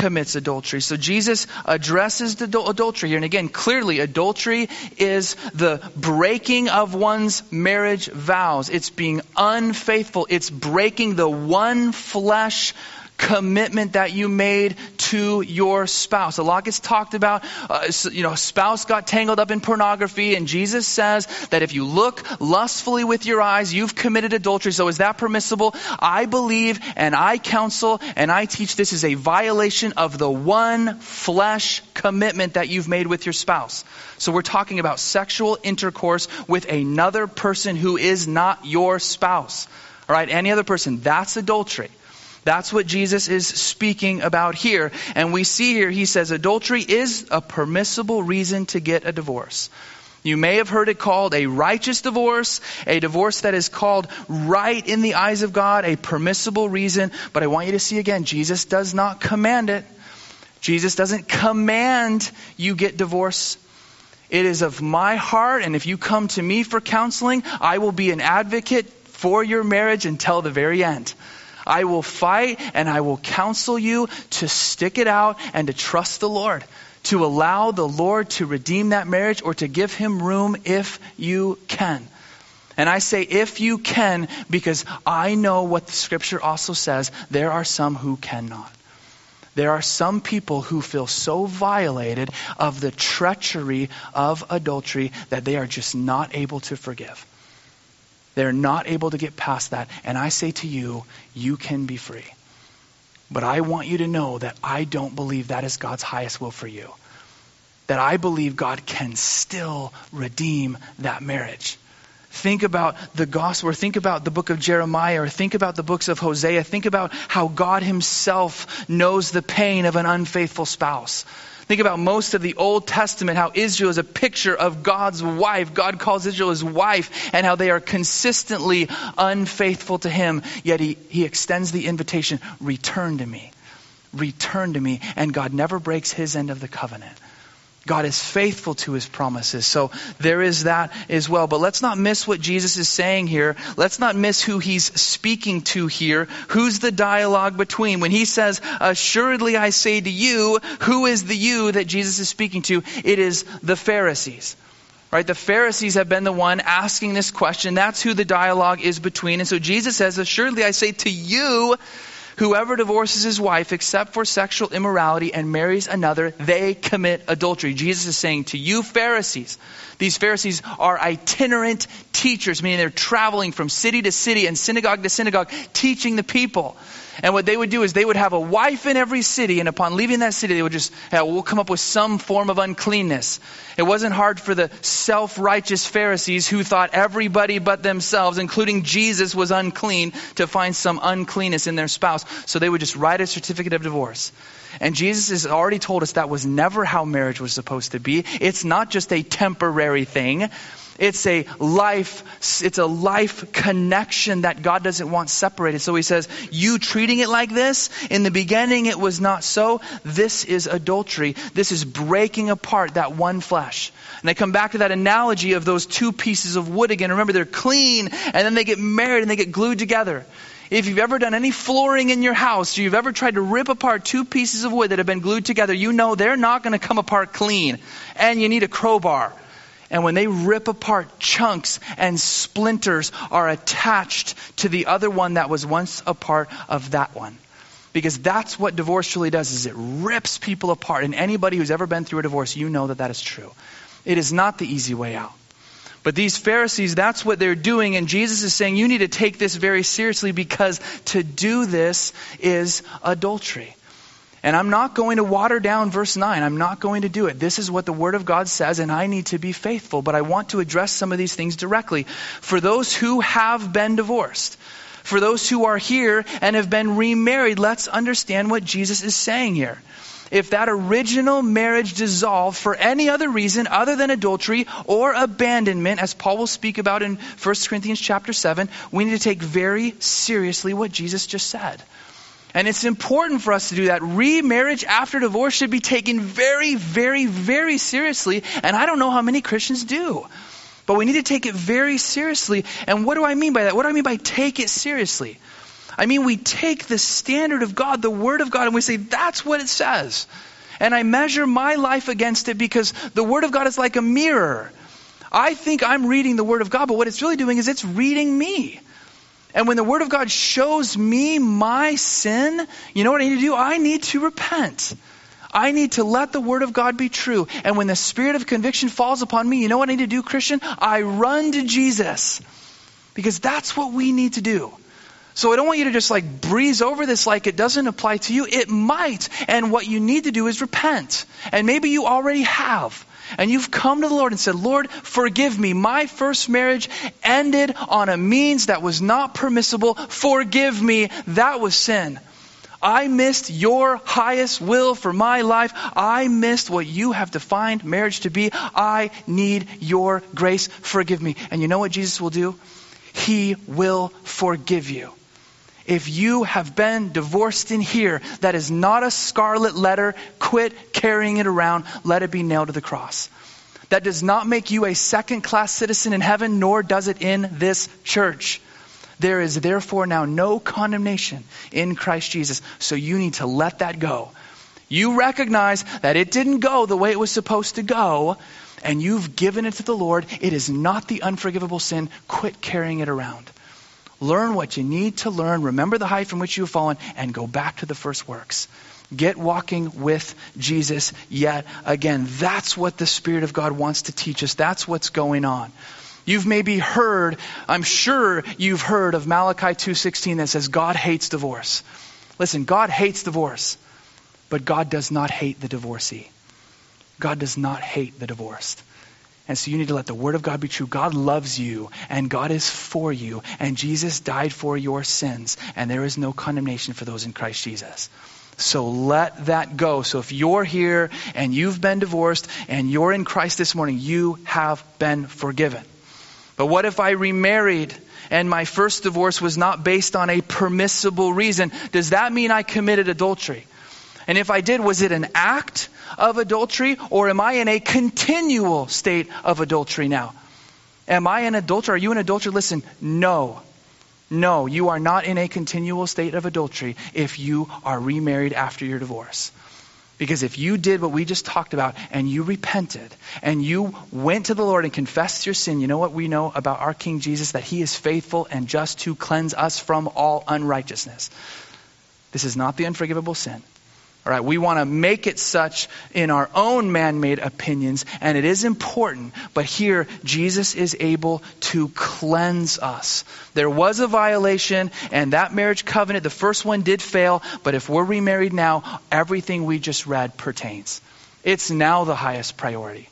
commits adultery. So Jesus addresses the adultery here. And again, clearly, adultery is the breaking of one's marriage vows. It's being unfaithful. It's breaking the one flesh commitment that you made to your spouse. A lot gets talked about. Uh, you know, spouse got tangled up in pornography, and Jesus says that if you look lustfully with your eyes, you've committed adultery. So is that permissible? I believe and I counsel and I teach this is a violation of the one flesh commitment that you've made with your spouse. So we're talking about sexual intercourse with another person who is not your spouse. All right, any other person. That's adultery. That's what Jesus is speaking about here. And we see here, he says adultery is a permissible reason to get a divorce. You may have heard it called a righteous divorce, a divorce that is called right in the eyes of God, a permissible reason. But I want you to see again, Jesus does not command it. Jesus doesn't command you get divorce. It is of my heart, and if you come to me for counseling, I will be an advocate for your marriage until the very end. I will fight and I will counsel you to stick it out and to trust the Lord, to allow the Lord to redeem that marriage or to give him room if you can. And I say if you can because I know what the scripture also says there are some who cannot. There are some people who feel so violated of the treachery of adultery that they are just not able to forgive. They're not able to get past that. And I say to you, you can be free. But I want you to know that I don't believe that is God's highest will for you. That I believe God can still redeem that marriage. Think about the gospel, or think about the book of Jeremiah, or think about the books of Hosea. Think about how God Himself knows the pain of an unfaithful spouse. Think about most of the Old Testament, how Israel is a picture of God's wife. God calls Israel his wife, and how they are consistently unfaithful to him. Yet he, he extends the invitation return to me. Return to me. And God never breaks his end of the covenant. God is faithful to his promises. So there is that as well. But let's not miss what Jesus is saying here. Let's not miss who he's speaking to here. Who's the dialogue between? When he says, Assuredly I say to you, who is the you that Jesus is speaking to? It is the Pharisees. Right? The Pharisees have been the one asking this question. That's who the dialogue is between. And so Jesus says, Assuredly I say to you, Whoever divorces his wife except for sexual immorality and marries another, they commit adultery. Jesus is saying to you, Pharisees, these Pharisees are itinerant teachers, meaning they're traveling from city to city and synagogue to synagogue, teaching the people. And what they would do is they would have a wife in every city, and upon leaving that city, they would just, yeah, we'll come up with some form of uncleanness. It wasn't hard for the self righteous Pharisees who thought everybody but themselves, including Jesus, was unclean, to find some uncleanness in their spouse. So they would just write a certificate of divorce. And Jesus has already told us that was never how marriage was supposed to be. It's not just a temporary thing. It's a life, it's a life connection that God doesn't want separated. So he says, you treating it like this, in the beginning it was not so. This is adultery. This is breaking apart that one flesh. And I come back to that analogy of those two pieces of wood again. Remember, they're clean and then they get married and they get glued together. If you've ever done any flooring in your house, or you've ever tried to rip apart two pieces of wood that have been glued together, you know they're not going to come apart clean. And you need a crowbar. And when they rip apart, chunks and splinters are attached to the other one that was once a part of that one. Because that's what divorce really does is it rips people apart. And anybody who's ever been through a divorce, you know that that is true. It is not the easy way out. But these Pharisees, that's what they're doing. And Jesus is saying, you need to take this very seriously because to do this is adultery. And I'm not going to water down verse 9. I'm not going to do it. This is what the Word of God says, and I need to be faithful. But I want to address some of these things directly. For those who have been divorced, for those who are here and have been remarried, let's understand what Jesus is saying here. If that original marriage dissolved for any other reason other than adultery or abandonment, as Paul will speak about in 1 Corinthians chapter 7, we need to take very seriously what Jesus just said. And it's important for us to do that. Remarriage after divorce should be taken very, very, very seriously. And I don't know how many Christians do. But we need to take it very seriously. And what do I mean by that? What do I mean by take it seriously? I mean, we take the standard of God, the Word of God, and we say, that's what it says. And I measure my life against it because the Word of God is like a mirror. I think I'm reading the Word of God, but what it's really doing is it's reading me. And when the Word of God shows me my sin, you know what I need to do? I need to repent. I need to let the Word of God be true. And when the Spirit of conviction falls upon me, you know what I need to do, Christian? I run to Jesus. Because that's what we need to do. So I don't want you to just like breeze over this like it doesn't apply to you. It might. And what you need to do is repent. And maybe you already have and you've come to the Lord and said, Lord, forgive me. My first marriage ended on a means that was not permissible. Forgive me. That was sin. I missed your highest will for my life. I missed what you have defined marriage to be. I need your grace. Forgive me. And you know what Jesus will do? He will forgive you. If you have been divorced in here, that is not a scarlet letter. Quit carrying it around. Let it be nailed to the cross. That does not make you a second class citizen in heaven, nor does it in this church. There is therefore now no condemnation in Christ Jesus. So you need to let that go. You recognize that it didn't go the way it was supposed to go, and you've given it to the Lord. It is not the unforgivable sin. Quit carrying it around. Learn what you need to learn. Remember the height from which you have fallen and go back to the first works. Get walking with Jesus yet again. That's what the Spirit of God wants to teach us. That's what's going on. You've maybe heard, I'm sure you've heard of Malachi 2:16 that says God hates divorce. Listen, God hates divorce, but God does not hate the divorcee. God does not hate the divorced. And so you need to let the Word of God be true. God loves you, and God is for you, and Jesus died for your sins, and there is no condemnation for those in Christ Jesus. So let that go. So if you're here and you've been divorced and you're in Christ this morning, you have been forgiven. But what if I remarried and my first divorce was not based on a permissible reason? Does that mean I committed adultery? And if I did, was it an act of adultery or am I in a continual state of adultery now? Am I an adulterer? Are you an adulterer? Listen, no. No, you are not in a continual state of adultery if you are remarried after your divorce. Because if you did what we just talked about and you repented and you went to the Lord and confessed your sin, you know what we know about our King Jesus? That he is faithful and just to cleanse us from all unrighteousness. This is not the unforgivable sin. All right, we want to make it such in our own man made opinions, and it is important, but here Jesus is able to cleanse us. There was a violation, and that marriage covenant, the first one did fail, but if we're remarried now, everything we just read pertains. It's now the highest priority.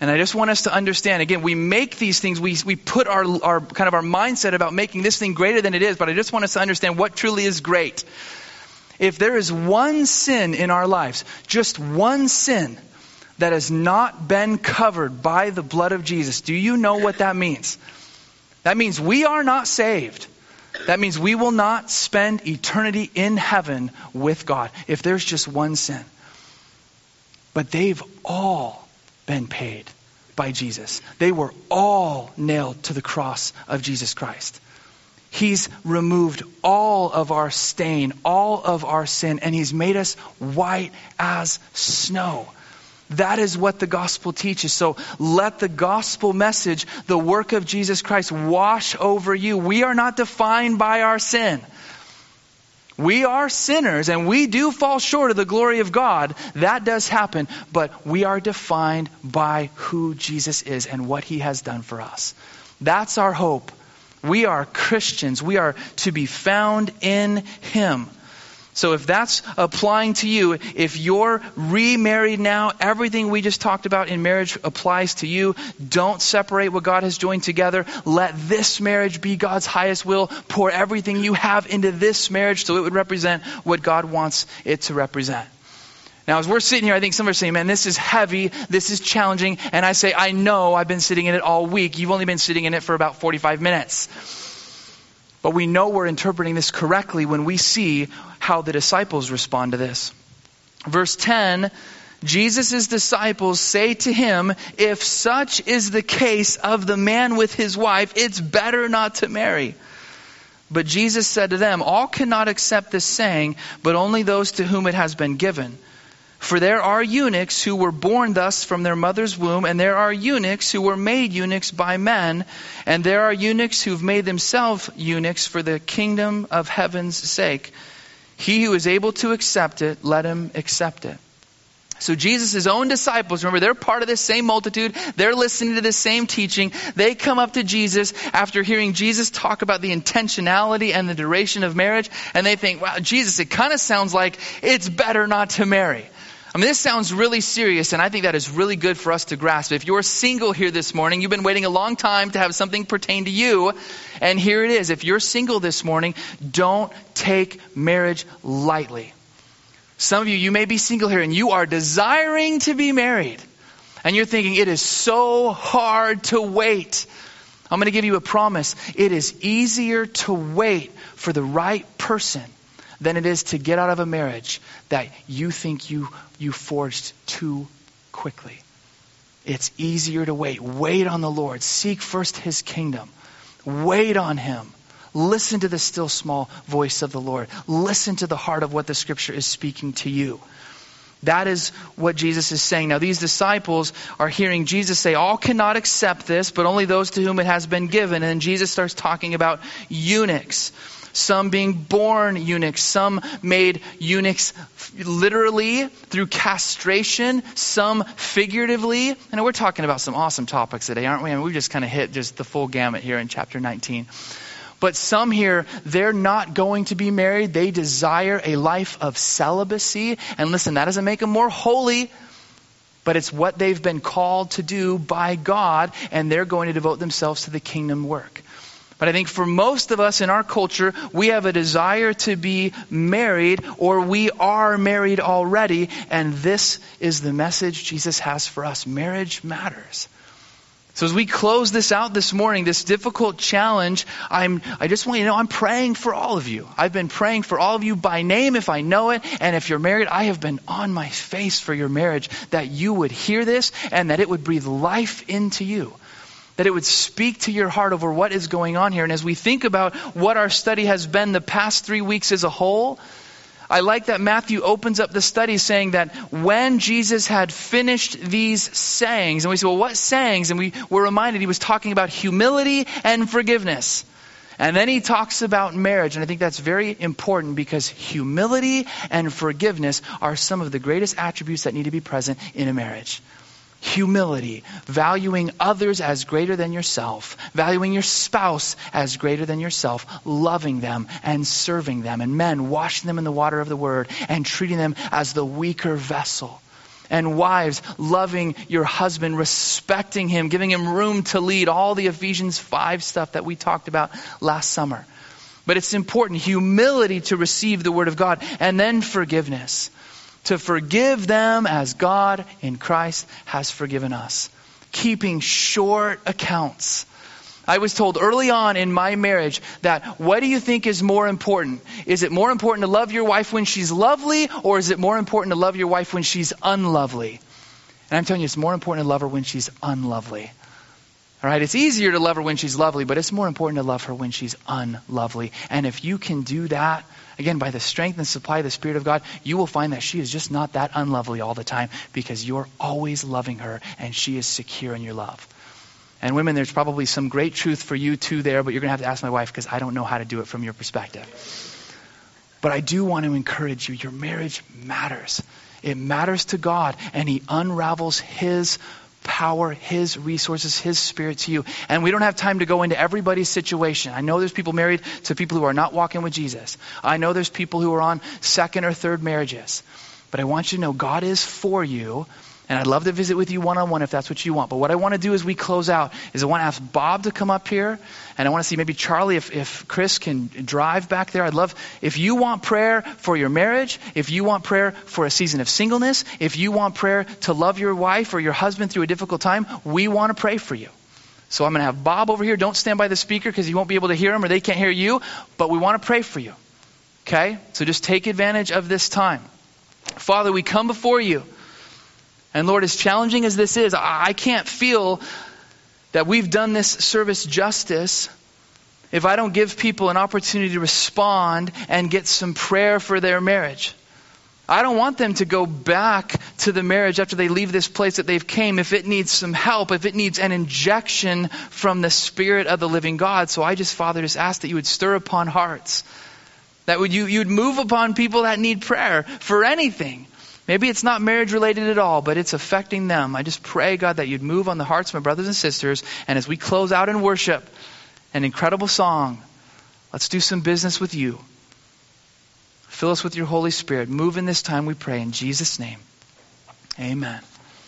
And I just want us to understand again, we make these things, we, we put our, our kind of our mindset about making this thing greater than it is, but I just want us to understand what truly is great. If there is one sin in our lives, just one sin that has not been covered by the blood of Jesus, do you know what that means? That means we are not saved. That means we will not spend eternity in heaven with God if there's just one sin. But they've all been paid by Jesus. They were all nailed to the cross of Jesus Christ. He's removed all of our stain, all of our sin, and He's made us white as snow. That is what the gospel teaches. So let the gospel message, the work of Jesus Christ, wash over you. We are not defined by our sin. We are sinners and we do fall short of the glory of God. That does happen, but we are defined by who Jesus is and what he has done for us. That's our hope. We are Christians. We are to be found in Him. So if that's applying to you, if you're remarried now, everything we just talked about in marriage applies to you. Don't separate what God has joined together. Let this marriage be God's highest will. Pour everything you have into this marriage so it would represent what God wants it to represent. Now, as we're sitting here, I think some are saying, man, this is heavy, this is challenging. And I say, I know I've been sitting in it all week. You've only been sitting in it for about 45 minutes. But we know we're interpreting this correctly when we see how the disciples respond to this. Verse 10 Jesus' disciples say to him, If such is the case of the man with his wife, it's better not to marry. But Jesus said to them, All cannot accept this saying, but only those to whom it has been given. For there are eunuchs who were born thus from their mother's womb, and there are eunuchs who were made eunuchs by men, and there are eunuchs who've made themselves eunuchs for the kingdom of heaven's sake. He who is able to accept it, let him accept it. So Jesus' own disciples, remember, they're part of this same multitude. They're listening to the same teaching. They come up to Jesus after hearing Jesus talk about the intentionality and the duration of marriage, and they think, wow, Jesus, it kind of sounds like it's better not to marry. I mean, this sounds really serious, and I think that is really good for us to grasp. If you're single here this morning, you've been waiting a long time to have something pertain to you, and here it is. If you're single this morning, don't take marriage lightly. Some of you, you may be single here, and you are desiring to be married, and you're thinking, it is so hard to wait. I'm going to give you a promise. It is easier to wait for the right person than it is to get out of a marriage that you think you, you forged too quickly. It's easier to wait. Wait on the Lord. Seek first his kingdom. Wait on him. Listen to the still small voice of the Lord. Listen to the heart of what the scripture is speaking to you. That is what Jesus is saying. Now, these disciples are hearing Jesus say, All cannot accept this, but only those to whom it has been given. And Jesus starts talking about eunuchs some being born eunuchs, some made eunuchs literally through castration, some figuratively. And we're talking about some awesome topics today, aren't we? I mean, we've just kind of hit just the full gamut here in chapter 19. But some here, they're not going to be married. They desire a life of celibacy. And listen, that doesn't make them more holy, but it's what they've been called to do by God, and they're going to devote themselves to the kingdom work. But I think for most of us in our culture, we have a desire to be married or we are married already. And this is the message Jesus has for us. Marriage matters. So as we close this out this morning, this difficult challenge, I'm, I just want you to know I'm praying for all of you. I've been praying for all of you by name if I know it. And if you're married, I have been on my face for your marriage that you would hear this and that it would breathe life into you that it would speak to your heart over what is going on here. And as we think about what our study has been the past three weeks as a whole, I like that Matthew opens up the study saying that when Jesus had finished these sayings, and we say, well, what sayings? And we were reminded he was talking about humility and forgiveness. And then he talks about marriage, and I think that's very important because humility and forgiveness are some of the greatest attributes that need to be present in a marriage humility, valuing others as greater than yourself, valuing your spouse as greater than yourself, loving them and serving them, and men washing them in the water of the word and treating them as the weaker vessel. And wives, loving your husband, respecting him, giving him room to lead, all the Ephesians 5 stuff that we talked about last summer. But it's important humility to receive the word of God, and then forgiveness to forgive them as God in Christ has forgiven us. Keeping short accounts. I was told early on in my marriage that what do you think is more important? Is it more important to love your wife when she's lovely, or is it more important to love your wife when she's unlovely? And I'm telling you, it's more important to love her when she's unlovely. All right, it's easier to love her when she's lovely, but it's more important to love her when she's unlovely. And if you can do that, again, by the strength and supply of the Spirit of God, you will find that she is just not that unlovely all the time because you're always loving her and she is secure in your love. And women, there's probably some great truth for you too there, but you're going to have to ask my wife because I don't know how to do it from your perspective. But I do want to encourage you. Your marriage matters. It matters to God, and He unravels His power, His resources, His Spirit to you. And we don't have time to go into everybody's situation. I know there's people married to people who are not walking with Jesus. I know there's people who are on second or third marriages. But I want you to know God is for you. And I'd love to visit with you one on one if that's what you want. But what I want to do as we close out is I want to ask Bob to come up here. And I want to see maybe Charlie, if, if Chris can drive back there. I'd love, if you want prayer for your marriage, if you want prayer for a season of singleness, if you want prayer to love your wife or your husband through a difficult time, we want to pray for you. So I'm going to have Bob over here. Don't stand by the speaker because you won't be able to hear him or they can't hear you. But we want to pray for you. Okay? So just take advantage of this time. Father, we come before you. And Lord, as challenging as this is, I can't feel that we've done this service justice if I don't give people an opportunity to respond and get some prayer for their marriage. I don't want them to go back to the marriage after they leave this place that they've came if it needs some help, if it needs an injection from the Spirit of the living God. So I just, Father, just ask that you would stir upon hearts. That would you, you'd move upon people that need prayer for anything. Maybe it's not marriage related at all, but it's affecting them. I just pray, God, that you'd move on the hearts of my brothers and sisters. And as we close out in worship, an incredible song, let's do some business with you. Fill us with your Holy Spirit. Move in this time, we pray. In Jesus' name, amen.